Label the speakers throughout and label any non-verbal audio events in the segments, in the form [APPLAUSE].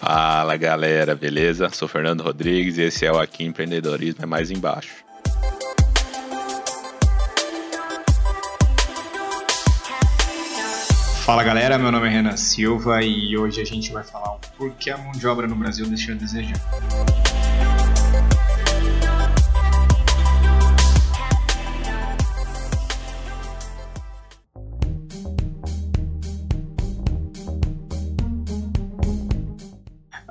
Speaker 1: Fala galera, beleza? Sou Fernando Rodrigues e esse é o Aqui Empreendedorismo é Mais Embaixo.
Speaker 2: Fala galera, meu nome é Renan Silva e hoje a gente vai falar o porquê a mão de obra no Brasil deixa a desejar.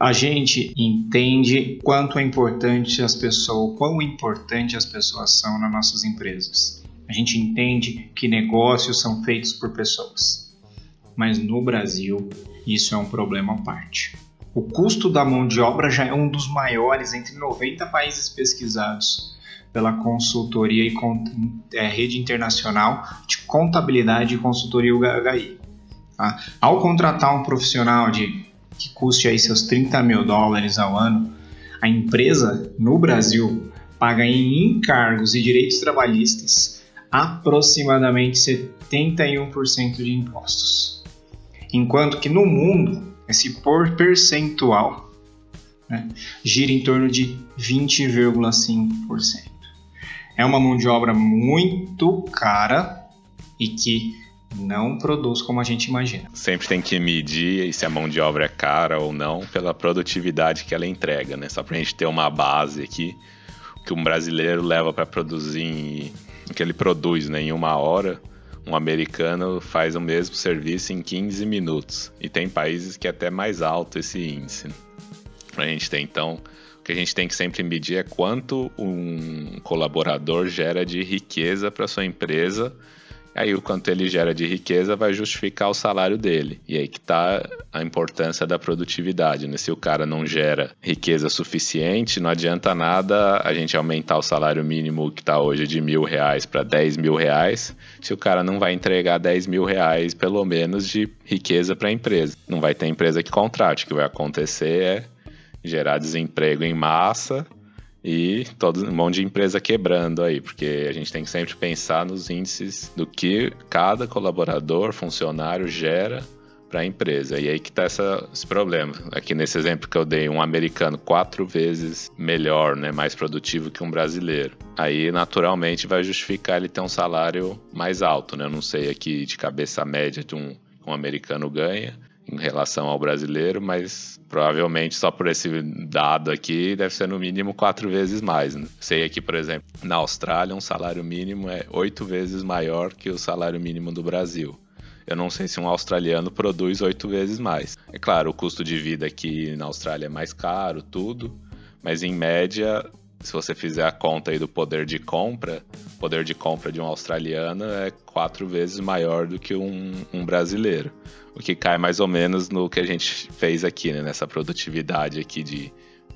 Speaker 2: A gente entende quanto é importante as pessoas, quão importante as pessoas são nas nossas empresas. A gente entende que negócios são feitos por pessoas. Mas no Brasil, isso é um problema à parte. O custo da mão de obra já é um dos maiores entre 90 países pesquisados pela consultoria e é, rede internacional de contabilidade e consultoria UHI. Tá? Ao contratar um profissional de que custe aí seus 30 mil dólares ao ano, a empresa no Brasil paga em encargos e direitos trabalhistas aproximadamente 71% de impostos. Enquanto que no mundo, esse por percentual né, gira em torno de 20,5%. É uma mão de obra muito cara e que não produz como a gente imagina.
Speaker 1: Sempre tem que medir se a mão de obra é cara ou não pela produtividade que ela entrega, né? Só para a gente ter uma base aqui, que um brasileiro leva para produzir, o que ele produz né, em uma hora, um americano faz o mesmo serviço em 15 minutos. E tem países que é até mais alto esse índice. Né? A gente ter, então, o que a gente tem que sempre medir é quanto um colaborador gera de riqueza para sua empresa Aí o quanto ele gera de riqueza vai justificar o salário dele. E aí que está a importância da produtividade. Né? Se o cara não gera riqueza suficiente, não adianta nada a gente aumentar o salário mínimo que está hoje de mil reais para dez mil reais, se o cara não vai entregar dez mil reais pelo menos de riqueza para a empresa. Não vai ter empresa que contrate. O que vai acontecer é gerar desemprego em massa e todo um monte de empresa quebrando aí, porque a gente tem que sempre pensar nos índices do que cada colaborador, funcionário gera para a empresa. E aí que está esse problema. Aqui nesse exemplo que eu dei, um americano quatro vezes melhor, né, mais produtivo que um brasileiro. Aí, naturalmente, vai justificar ele ter um salário mais alto. Né? Eu não sei aqui de cabeça média de um, um americano ganha, em relação ao brasileiro, mas provavelmente só por esse dado aqui deve ser no mínimo quatro vezes mais. Né? Sei aqui, por exemplo, na Austrália um salário mínimo é oito vezes maior que o salário mínimo do Brasil. Eu não sei se um australiano produz oito vezes mais. É claro, o custo de vida aqui na Austrália é mais caro, tudo, mas em média se você fizer a conta aí do poder de compra, o poder de compra de um australiano é quatro vezes maior do que um, um brasileiro. O que cai mais ou menos no que a gente fez aqui, né? nessa produtividade aqui de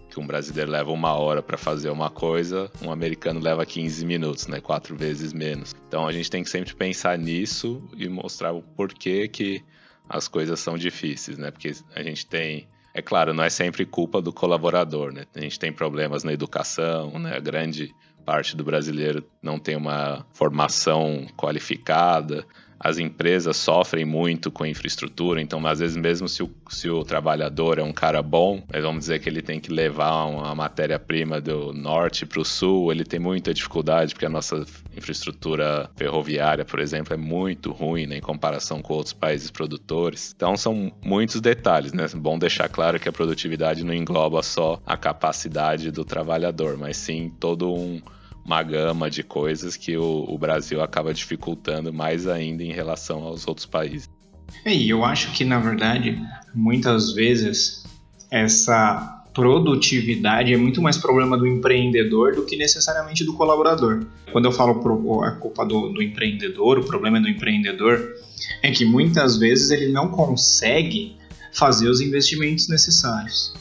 Speaker 1: que um brasileiro leva uma hora para fazer uma coisa, um americano leva 15 minutos, né? Quatro vezes menos. Então a gente tem que sempre pensar nisso e mostrar o porquê que as coisas são difíceis, né? Porque a gente tem é claro, não é sempre culpa do colaborador, né? A gente tem problemas na educação, né? A grande parte do brasileiro não tem uma formação qualificada as empresas sofrem muito com infraestrutura, então às vezes mesmo se o, se o trabalhador é um cara bom, mas vamos dizer que ele tem que levar uma matéria-prima do norte para o sul, ele tem muita dificuldade porque a nossa infraestrutura ferroviária, por exemplo, é muito ruim né, em comparação com outros países produtores. Então são muitos detalhes, né? Bom deixar claro que a produtividade não engloba só a capacidade do trabalhador, mas sim todo um uma gama de coisas que o, o Brasil acaba dificultando mais ainda em relação aos outros países.
Speaker 2: E eu acho que, na verdade, muitas vezes essa produtividade é muito mais problema do empreendedor do que necessariamente do colaborador. Quando eu falo pro, a culpa do, do empreendedor, o problema é do empreendedor, é que muitas vezes ele não consegue fazer os investimentos necessários.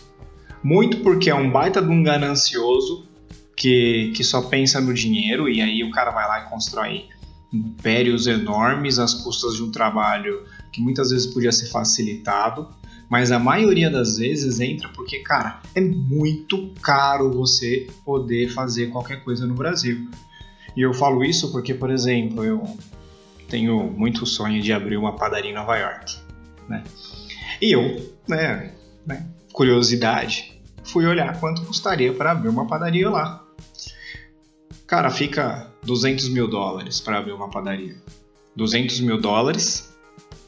Speaker 2: Muito porque é um baita de um ganancioso que, que só pensa no dinheiro e aí o cara vai lá e constrói impérios enormes às custas de um trabalho que muitas vezes podia ser facilitado, mas a maioria das vezes entra porque, cara, é muito caro você poder fazer qualquer coisa no Brasil. E eu falo isso porque, por exemplo, eu, tenho muito sonho de abrir uma padaria em Nova York, né? E eu, né, né curiosidade, fui olhar quanto custaria para abrir uma padaria lá. Cara, fica 200 mil dólares para abrir uma padaria. 200 mil dólares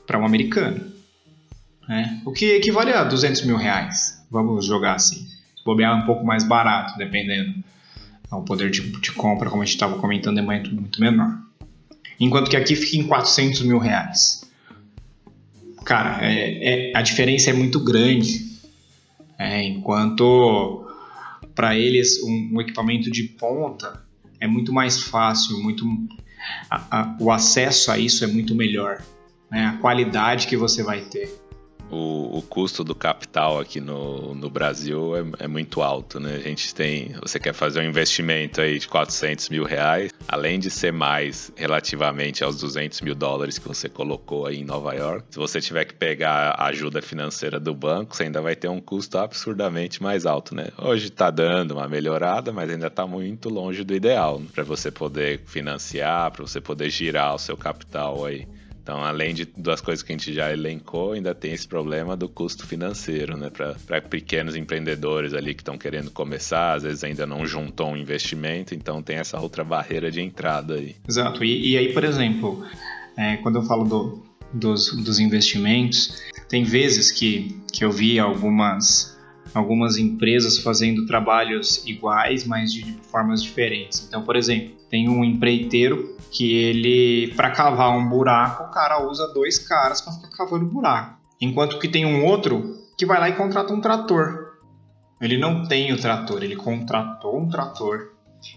Speaker 2: para um americano. Né? O que equivale a 200 mil reais. Vamos jogar assim. Bobear um pouco mais barato, dependendo. O poder de, de compra, como a gente estava comentando, é muito, muito menor. Enquanto que aqui fica em 400 mil reais. Cara, é, é, a diferença é muito grande. É, enquanto para eles um, um, equipamento de ponta é muito mais fácil, muito a, a, o acesso a isso é muito melhor, né? a qualidade que você vai ter
Speaker 1: o, o custo do capital aqui no, no Brasil é, é, muito alto, né? A gente tem, você quer fazer um investimento aí de 400 mil reais, além de ser mais relativamente aos 200 mil dólares que você colocou aí em Nova York, se você tiver que pegar a ajuda financeira do banco, você ainda vai ter um custo absurdamente mais alto, né? Hoje está dando uma melhorada, mas ainda está muito longe do ideal né? para você poder financiar, para você poder girar o seu capital aí. Então, além de duas coisas que a gente já elencou, ainda tem esse problema do custo financeiro, né? Para pequenos empreendedores ali que estão querendo começar, às vezes ainda não juntou um investimento, então tem essa outra barreira de entrada aí.
Speaker 2: Exato. E, e aí, por exemplo, é, quando eu falo do, dos, dos investimentos, tem vezes que, que eu vi algumas, algumas empresas fazendo trabalhos iguais, mas de formas diferentes. Então, por exemplo, tem um empreiteiro que ele, para cavar um buraco, o cara usa dois caras para ficar cavando buraco. Enquanto que tem um outro que vai lá e contrata um trator. Ele não tem o trator, ele contratou um trator.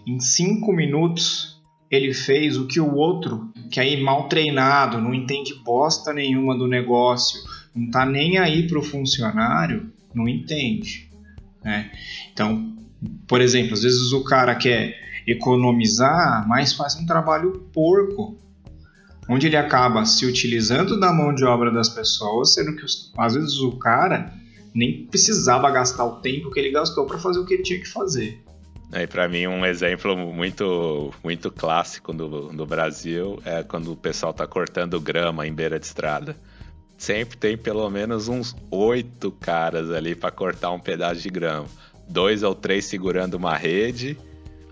Speaker 2: Em cinco minutos, ele fez o que o outro, que aí mal treinado, não entende bosta nenhuma do negócio, não tá nem aí pro funcionário, não entende. Né? Então, por exemplo, às vezes o cara quer economizar, mas faz um trabalho porco, onde ele acaba se utilizando da mão de obra das pessoas, sendo que às vezes o cara nem precisava gastar o tempo que ele gastou para fazer o que ele tinha que fazer.
Speaker 1: É, para mim, um exemplo muito, muito clássico do, do Brasil é quando o pessoal está cortando grama em beira de estrada. Sempre tem pelo menos uns oito caras ali para cortar um pedaço de grama. Dois ou três segurando uma rede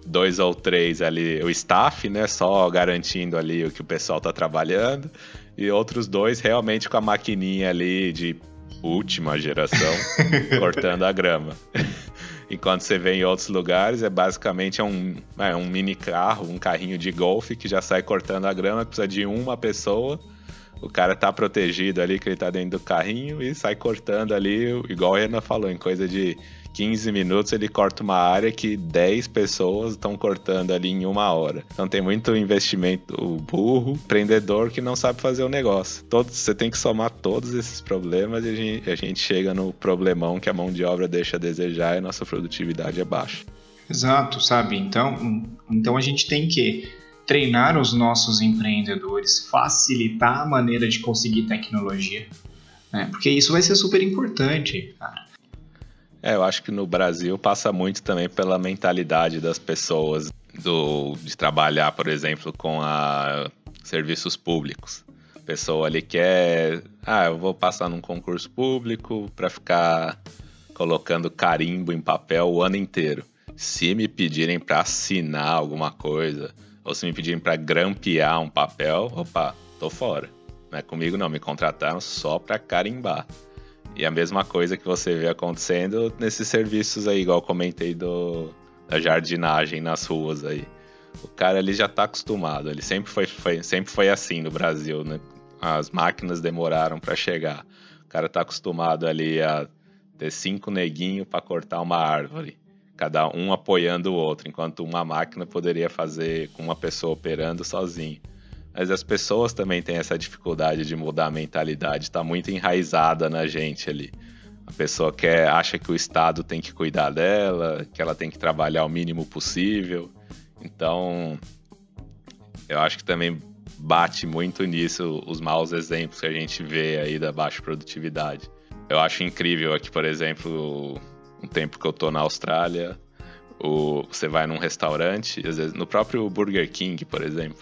Speaker 1: dois ou três ali, o staff, né? Só garantindo ali o que o pessoal tá trabalhando. E outros dois realmente com a maquininha ali de última geração, [LAUGHS] cortando a grama. Enquanto você vê em outros lugares, é basicamente um, é um mini carro, um carrinho de golfe que já sai cortando a grama, precisa de uma pessoa. O cara tá protegido ali, que ele tá dentro do carrinho e sai cortando ali, igual a Renan falou, em coisa de 15 minutos ele corta uma área que 10 pessoas estão cortando ali em uma hora. Então tem muito investimento burro, empreendedor que não sabe fazer o negócio. Todos, você tem que somar todos esses problemas e a gente, a gente chega no problemão que a mão de obra deixa a desejar e a nossa produtividade é baixa.
Speaker 2: Exato, sabe? Então, então a gente tem que treinar os nossos empreendedores, facilitar a maneira de conseguir tecnologia, né? porque isso vai ser super importante, cara.
Speaker 1: É, eu acho que no Brasil passa muito também pela mentalidade das pessoas do, de trabalhar, por exemplo, com a serviços públicos. A pessoa ali quer, ah, eu vou passar num concurso público para ficar colocando carimbo em papel o ano inteiro. Se me pedirem para assinar alguma coisa, ou se me pedirem para grampear um papel, opa, tô fora. Não é comigo não, me contrataram só para carimbar. E a mesma coisa que você vê acontecendo nesses serviços aí, igual comentei do, da jardinagem nas ruas aí. O cara ele já tá acostumado, ele sempre foi, foi sempre foi assim no Brasil, né? As máquinas demoraram para chegar. O cara tá acostumado ali a ter cinco neguinhos para cortar uma árvore, cada um apoiando o outro, enquanto uma máquina poderia fazer com uma pessoa operando sozinho. Mas as pessoas também têm essa dificuldade de mudar a mentalidade, está muito enraizada na gente ali. A pessoa quer, acha que o Estado tem que cuidar dela, que ela tem que trabalhar o mínimo possível. Então, eu acho que também bate muito nisso os maus exemplos que a gente vê aí da baixa produtividade. Eu acho incrível aqui, por exemplo, um tempo que eu tô na Austrália, o, você vai num restaurante, às vezes no próprio Burger King, por exemplo,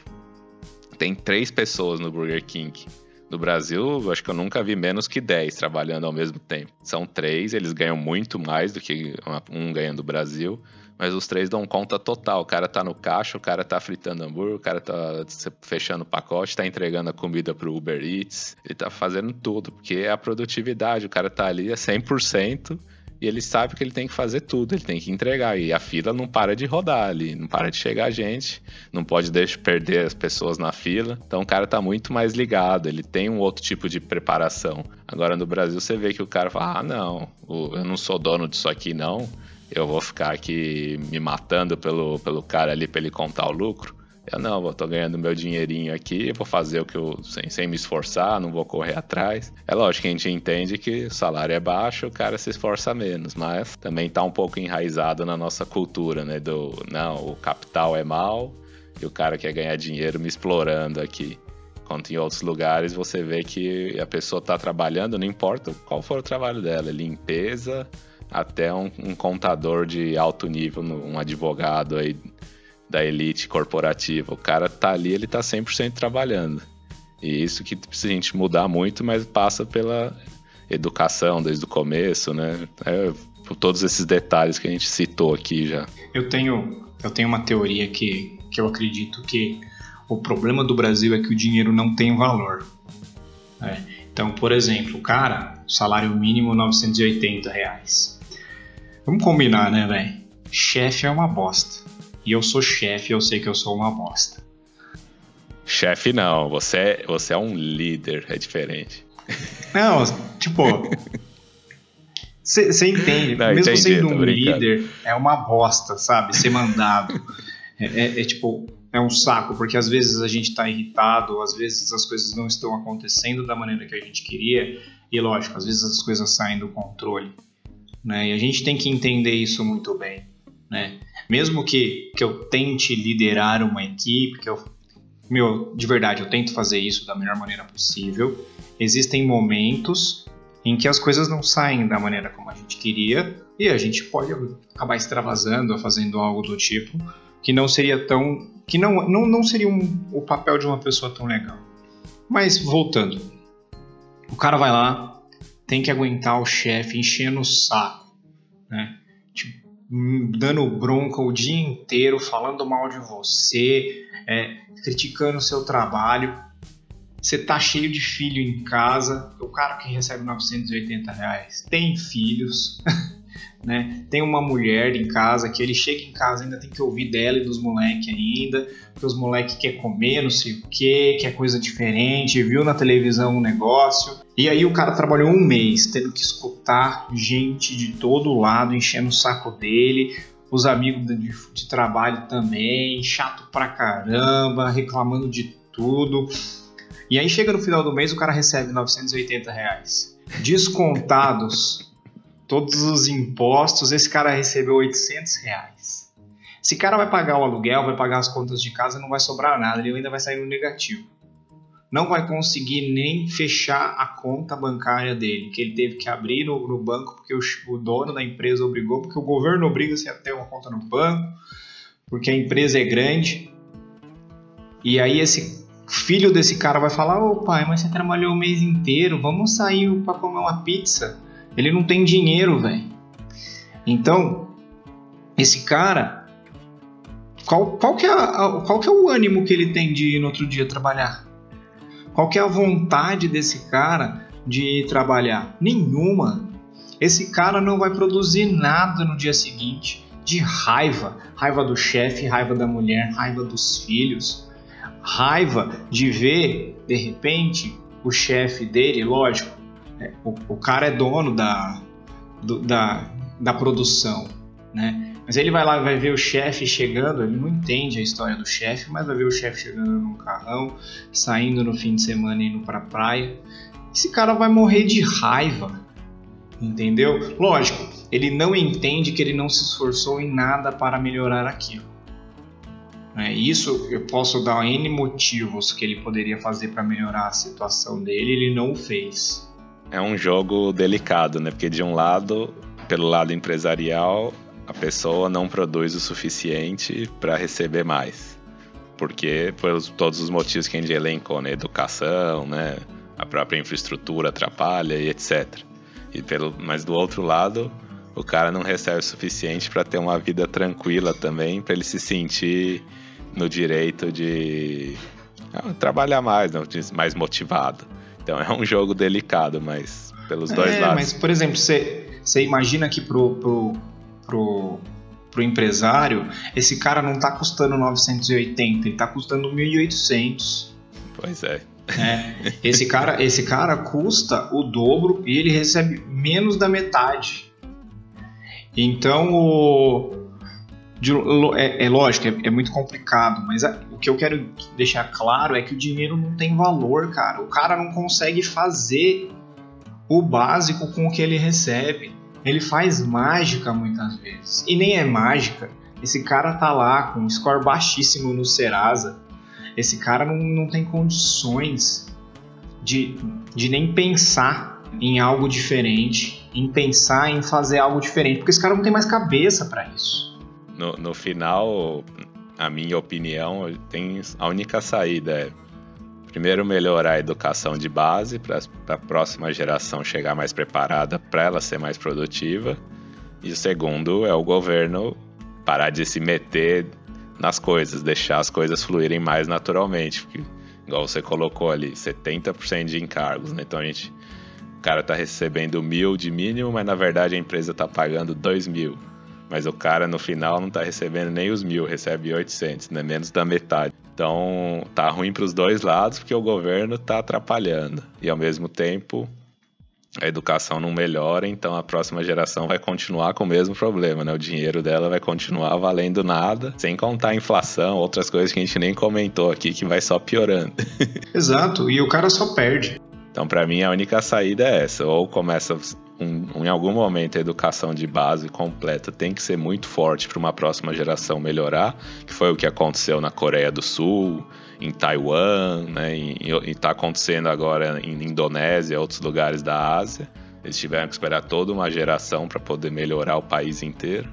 Speaker 1: tem três pessoas no Burger King. No Brasil, acho que eu nunca vi menos que 10 trabalhando ao mesmo tempo. São três, eles ganham muito mais do que um ganha do Brasil, mas os três dão conta total. O cara tá no caixa, o cara tá fritando hambúrguer, o cara tá fechando o pacote, tá entregando a comida pro Uber Eats, ele tá fazendo tudo, porque é a produtividade, o cara tá ali a 100%, e ele sabe que ele tem que fazer tudo, ele tem que entregar. E a fila não para de rodar ali, não para de chegar gente, não pode deixar perder as pessoas na fila. Então o cara tá muito mais ligado, ele tem um outro tipo de preparação. Agora no Brasil você vê que o cara fala: ah, não, eu não sou dono disso aqui não, eu vou ficar aqui me matando pelo, pelo cara ali para ele contar o lucro. Eu não, eu tô ganhando meu dinheirinho aqui, vou fazer o que eu sem, sem me esforçar, não vou correr atrás. É lógico que a gente entende que o salário é baixo, o cara se esforça menos, mas também tá um pouco enraizado na nossa cultura, né? Do não, o capital é mal e o cara quer ganhar dinheiro me explorando aqui. Enquanto em outros lugares você vê que a pessoa tá trabalhando, não importa qual for o trabalho dela, limpeza, até um, um contador de alto nível, um advogado aí da elite corporativa. O cara tá ali, ele tá 100% trabalhando. E isso que precisa a gente mudar muito, mas passa pela educação desde o começo, né? É, por todos esses detalhes que a gente citou aqui já.
Speaker 2: Eu tenho, eu tenho uma teoria que, que eu acredito que o problema do Brasil é que o dinheiro não tem valor. É. Então, por exemplo, cara, salário mínimo 980 reais. Vamos combinar, né, velho? Chefe é uma bosta e eu sou chefe, eu sei que eu sou uma bosta.
Speaker 1: Chefe não, você é, você é um líder, é diferente.
Speaker 2: Não, tipo. [LAUGHS] Você entende, não, mesmo entendi, sendo um líder, é uma bosta, sabe? Ser mandado. é, é, é, tipo, é um saco, porque às vezes a gente tá irritado, às vezes as coisas não estão acontecendo da maneira que a gente queria, e lógico, às vezes as coisas saem do controle. Né? E a gente tem que entender isso muito bem. Né? Mesmo que, que eu tente liderar uma equipe, que eu, meu, de verdade, eu tento fazer isso da melhor maneira possível, existem momentos em que as coisas não saem da maneira como a gente queria e a gente pode acabar extravasando ou fazendo algo do tipo que não seria tão que não não, não seria um, o papel de uma pessoa tão legal. Mas voltando, o cara vai lá, tem que aguentar o chefe enchendo o saco, né? Tipo, dando bronca o dia inteiro, falando mal de você, é, criticando o seu trabalho. Você tá cheio de filho em casa, o cara que recebe 980 reais tem filhos, [LAUGHS] né? Tem uma mulher em casa que ele chega em casa ainda tem que ouvir dela e dos moleques ainda, que os moleques quer comer, não sei o que, quer coisa diferente, viu na televisão um negócio. E aí o cara trabalhou um mês tendo que escutar gente de todo lado enchendo o saco dele, os amigos de, de trabalho também, chato pra caramba, reclamando de tudo. E aí chega no final do mês o cara recebe 980 reais. Descontados todos os impostos, esse cara recebeu 800 reais. Esse cara vai pagar o aluguel, vai pagar as contas de casa, não vai sobrar nada, ele ainda vai sair no negativo não vai conseguir nem fechar a conta bancária dele, que ele teve que abrir no, no banco porque o, o, dono da empresa obrigou, porque o governo obriga você a ter uma conta no banco, porque a empresa é grande. E aí esse filho desse cara vai falar: "Ô pai, mas você trabalhou o mês inteiro, vamos sair para comer uma pizza". Ele não tem dinheiro, velho. Então, esse cara qual, qual, que é a, qual que é o ânimo que ele tem de ir no outro dia trabalhar? Qual que é a vontade desse cara de trabalhar? Nenhuma. Esse cara não vai produzir nada no dia seguinte de raiva, raiva do chefe, raiva da mulher, raiva dos filhos, raiva de ver de repente o chefe dele, lógico, o, o, cara é dono da, do, da, da produção, né? Mas ele vai lá vai ver o chefe chegando, ele não entende a história do chefe, mas vai ver o chefe chegando num carrão, saindo no fim de semana e indo pra praia. Esse cara vai morrer de raiva, entendeu? Lógico, ele não entende que ele não se esforçou em nada para melhorar aquilo. É, isso eu posso dar N motivos que ele poderia fazer para melhorar a situação dele, ele não o fez.
Speaker 1: É um jogo delicado, né? Porque de um lado, pelo lado empresarial, a pessoa não produz o suficiente para receber mais. Porque por todos os motivos que a gente elencou, né? Educação, né? A própria infraestrutura atrapalha e etc. E pelo, mas do outro lado, o cara não recebe o suficiente para ter uma vida tranquila também, para ele se sentir no direito de ah, trabalhar mais, né? mais motivado. Então é um jogo delicado, mas pelos dois
Speaker 2: é,
Speaker 1: lados.
Speaker 2: Mas, por exemplo, você imagina que pro, pro, pro, pro empresário, esse cara não está custando 980, ele está custando 1.800.
Speaker 1: Pois é.
Speaker 2: é. Esse, cara, esse cara custa o dobro e ele recebe menos da metade. Então, o, de, é, é, lógico, é, é, muito complicado, mas a, o que eu quero deixar claro é que o dinheiro não tem valor, cara. O cara não consegue fazer o básico com o que ele recebe. Ele faz mágica muitas vezes. E nem é mágica. Esse cara tá lá com um score baixíssimo no Serasa. Esse cara não, não tem condições de, de nem pensar em algo diferente, em pensar em fazer algo diferente, porque esse cara não tem mais cabeça para isso.
Speaker 1: No, no final, a minha opinião, tem a única saída é Primeiro, melhorar a educação de base para a próxima geração chegar mais preparada para ela ser mais produtiva. E o segundo é o governo parar de se meter nas coisas, deixar as coisas fluírem mais naturalmente. Porque, igual você colocou ali, 70% de encargos, né? Então a gente. O cara está recebendo mil de mínimo, mas na verdade a empresa está pagando dois mil. Mas o cara no final não está recebendo nem os mil, recebe 800, né? menos da metade. Então tá ruim para os dois lados porque o governo está atrapalhando e ao mesmo tempo a educação não melhora, então a próxima geração vai continuar com o mesmo problema, né? O dinheiro dela vai continuar valendo nada, sem contar a inflação, outras coisas que a gente nem comentou aqui que vai só piorando. [LAUGHS]
Speaker 2: Exato, e o cara só perde.
Speaker 1: Então, para mim, a única saída é essa: ou começa um, em algum momento a educação de base completa tem que ser muito forte para uma próxima geração melhorar, que foi o que aconteceu na Coreia do Sul, em Taiwan, né, e está acontecendo agora em Indonésia outros lugares da Ásia. Eles tiveram que esperar toda uma geração para poder melhorar o país inteiro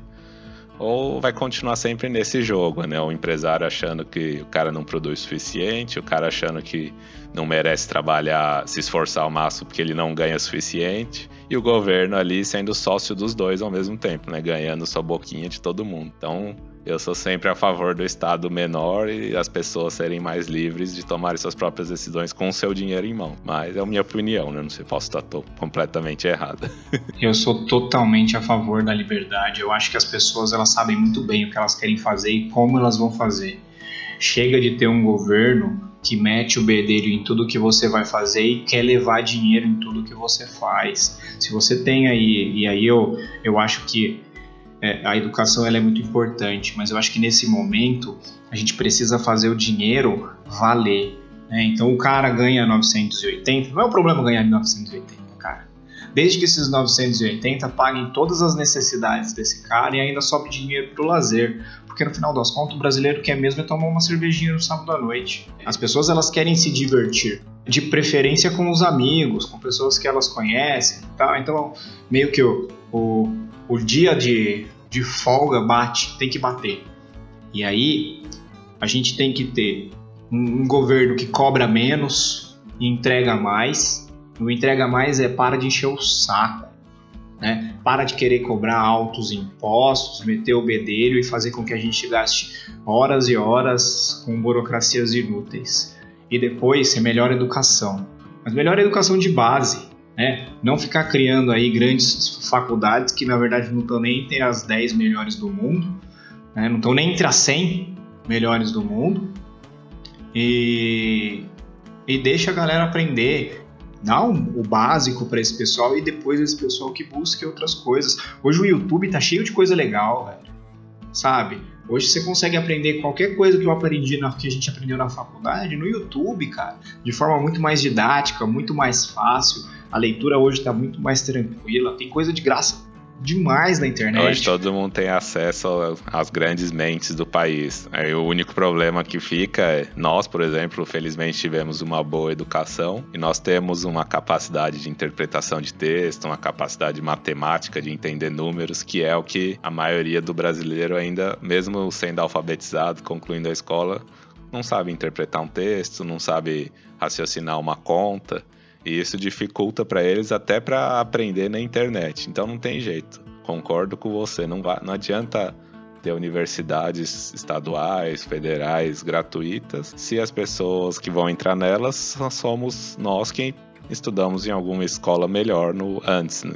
Speaker 1: ou vai continuar sempre nesse jogo, né? O empresário achando que o cara não produz o suficiente, o cara achando que não merece trabalhar, se esforçar ao máximo porque ele não ganha o suficiente, e o governo ali sendo sócio dos dois ao mesmo tempo, né? Ganhando sua boquinha de todo mundo. Então, eu sou sempre a favor do Estado menor e as pessoas serem mais livres de tomarem suas próprias decisões com o seu dinheiro em mão. Mas é a minha opinião, né? Não sei, posso estar completamente errada. [LAUGHS]
Speaker 2: eu sou totalmente a favor da liberdade. Eu acho que as pessoas elas sabem muito bem o que elas querem fazer e como elas vão fazer. Chega de ter um governo que mete o bedelho em tudo que você vai fazer e quer levar dinheiro em tudo que você faz. Se você tem aí, e aí eu, eu acho que é, a educação ela é muito importante, mas eu acho que nesse momento a gente precisa fazer o dinheiro valer. Né? Então o cara ganha 980, não é o problema ganhar 980, cara. Desde que esses 980 paguem todas as necessidades desse cara e ainda sobe dinheiro para o lazer. Porque no final das contas o brasileiro quer mesmo é tomar uma cervejinha no sábado à noite. As pessoas elas querem se divertir, de preferência com os amigos, com pessoas que elas conhecem? Então meio que o, o o dia de, de folga bate, tem que bater. E aí a gente tem que ter um, um governo que cobra menos e entrega mais. O entrega mais é para de encher o saco. Né? Para de querer cobrar altos impostos, meter o bedelho e fazer com que a gente gaste horas e horas com burocracias inúteis. E depois ser melhor educação. Mas melhor educação de base né? Não ficar criando aí grandes faculdades que na verdade não estão nem entre as 10 melhores do mundo, né? não estão nem entre as 100 melhores do mundo. E, e deixa a galera aprender, dá um, o básico para esse pessoal e depois esse pessoal que busque outras coisas. Hoje o YouTube tá cheio de coisa legal, velho. Sabe? Hoje você consegue aprender qualquer coisa que eu aprendi na, que a gente aprendeu na faculdade no YouTube, cara, de forma muito mais didática, muito mais fácil. A leitura hoje está muito mais tranquila, tem coisa de graça demais na internet.
Speaker 1: Hoje todo mundo tem acesso às grandes mentes do país. Aí o único problema que fica é nós, por exemplo, felizmente tivemos uma boa educação e nós temos uma capacidade de interpretação de texto, uma capacidade matemática de entender números, que é o que a maioria do brasileiro ainda, mesmo sendo alfabetizado, concluindo a escola, não sabe interpretar um texto, não sabe raciocinar uma conta, e isso dificulta para eles até para aprender na internet. Então não tem jeito. Concordo com você, não vai, não adianta ter universidades estaduais, federais, gratuitas, se as pessoas que vão entrar nelas somos nós quem estudamos em alguma escola melhor no antes, né?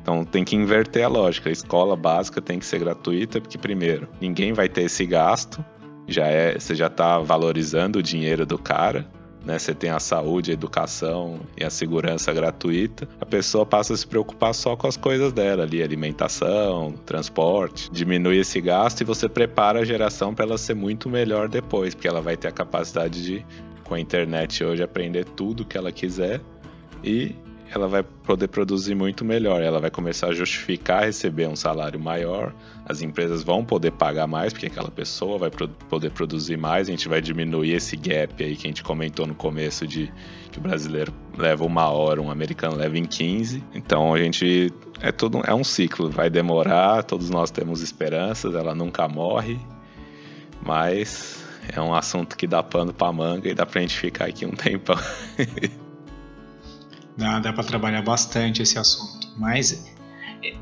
Speaker 1: Então tem que inverter a lógica. A escola básica tem que ser gratuita, porque primeiro, ninguém vai ter esse gasto, já é, você já está valorizando o dinheiro do cara né? Você tem a saúde, a educação e a segurança gratuita. A pessoa passa a se preocupar só com as coisas dela ali, alimentação, transporte. Diminui esse gasto e você prepara a geração para ela ser muito melhor depois, porque ela vai ter a capacidade de, com a internet hoje, aprender tudo que ela quiser e ela vai poder produzir muito melhor. Ela vai começar a justificar receber um salário maior, as empresas vão poder pagar mais, porque aquela pessoa vai pro poder produzir mais, a gente vai diminuir esse gap aí que a gente comentou no começo de que o brasileiro leva uma hora, um americano leva em 15. Então a gente é tudo é um ciclo, vai demorar, todos nós temos esperanças, ela nunca morre, mas é um assunto que dá pano para manga e dá pra gente ficar aqui um tempão. [LAUGHS]
Speaker 2: Dá, dá para trabalhar bastante esse assunto. Mas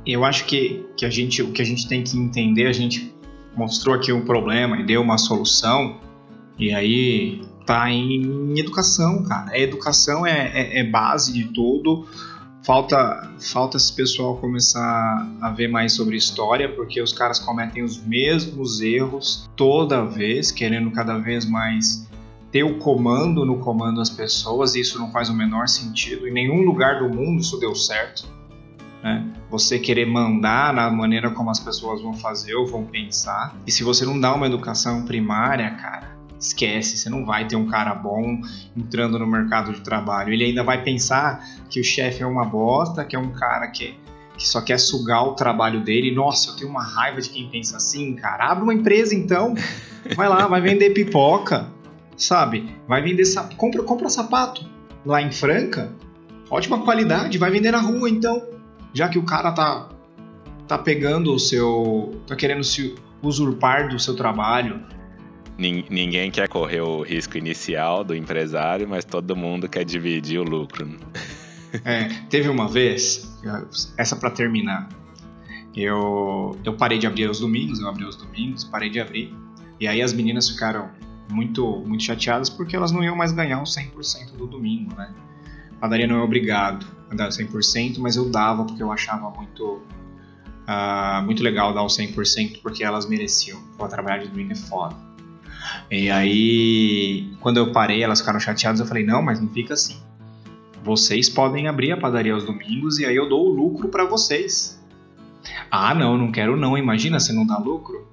Speaker 2: eu acho que, que a gente, o que a gente tem que entender, a gente mostrou aqui um problema e deu uma solução, e aí tá em educação, cara. A educação é, é, é base de tudo. Falta, falta esse pessoal começar a ver mais sobre história, porque os caras cometem os mesmos erros toda vez, querendo cada vez mais ter o comando no comando das pessoas, e isso não faz o menor sentido. Em nenhum lugar do mundo isso deu certo. Né? Você querer mandar na maneira como as pessoas vão fazer ou vão pensar. E se você não dá uma educação primária, cara, esquece, você não vai ter um cara bom entrando no mercado de trabalho. Ele ainda vai pensar que o chefe é uma bosta, que é um cara que, que só quer sugar o trabalho dele. Nossa, eu tenho uma raiva de quem pensa assim, cara. Abre uma empresa então. Vai lá, vai vender pipoca sabe? Vai vender compra compra sapato lá em Franca, ótima qualidade, vai vender na rua então, já que o cara tá tá pegando o seu, tá querendo se usurpar do seu trabalho.
Speaker 1: Ninguém quer correr o risco inicial do empresário, mas todo mundo quer dividir o lucro.
Speaker 2: É, teve uma vez, essa para terminar, eu, eu parei de abrir os domingos, eu abri os domingos, parei de abrir, e aí as meninas ficaram muito, muito chateadas porque elas não iam mais ganhar os 100% do domingo, né? Padaria não é obrigado a dar 100%, mas eu dava porque eu achava muito, uh, muito legal dar o 100% porque elas mereciam. Pô, trabalhar de domingo é foda. E aí, quando eu parei, elas ficaram chateadas. Eu falei: não, mas não fica assim. Vocês podem abrir a padaria aos domingos e aí eu dou o lucro para vocês. Ah, não, não quero não. Imagina se não dá lucro.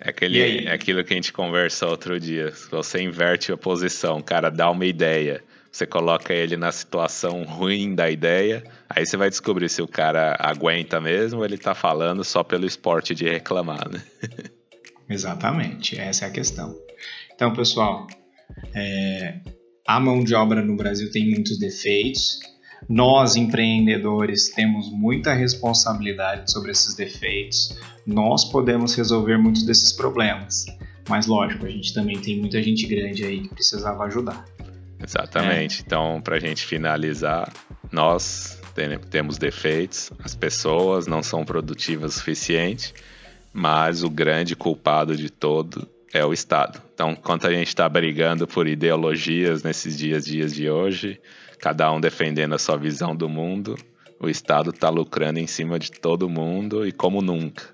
Speaker 1: É, aquele, é aquilo que a gente conversou outro dia. Você inverte a posição, o cara dá uma ideia, você coloca ele na situação ruim da ideia, aí você vai descobrir se o cara aguenta mesmo ou ele tá falando só pelo esporte de reclamar, né? [LAUGHS]
Speaker 2: Exatamente, essa é a questão. Então, pessoal, é, a mão de obra no Brasil tem muitos defeitos. Nós, empreendedores, temos muita responsabilidade sobre esses defeitos. Nós podemos resolver muitos desses problemas. Mas, lógico, a gente também tem muita gente grande aí que precisava ajudar.
Speaker 1: Exatamente. É. Então, para a gente finalizar, nós temos defeitos, as pessoas não são produtivas o suficiente, mas o grande culpado de todo é o Estado. Então, enquanto a gente está brigando por ideologias nesses dias, dias de hoje, cada um defendendo a sua visão do mundo, o Estado está lucrando em cima de todo mundo e como nunca.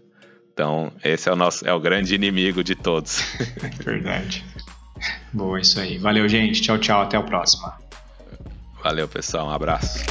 Speaker 1: Então, esse é o nosso é o grande inimigo de todos. [LAUGHS]
Speaker 2: Verdade. Boa, isso aí. Valeu, gente. Tchau, tchau. Até o próximo.
Speaker 1: Valeu, pessoal. Um abraço.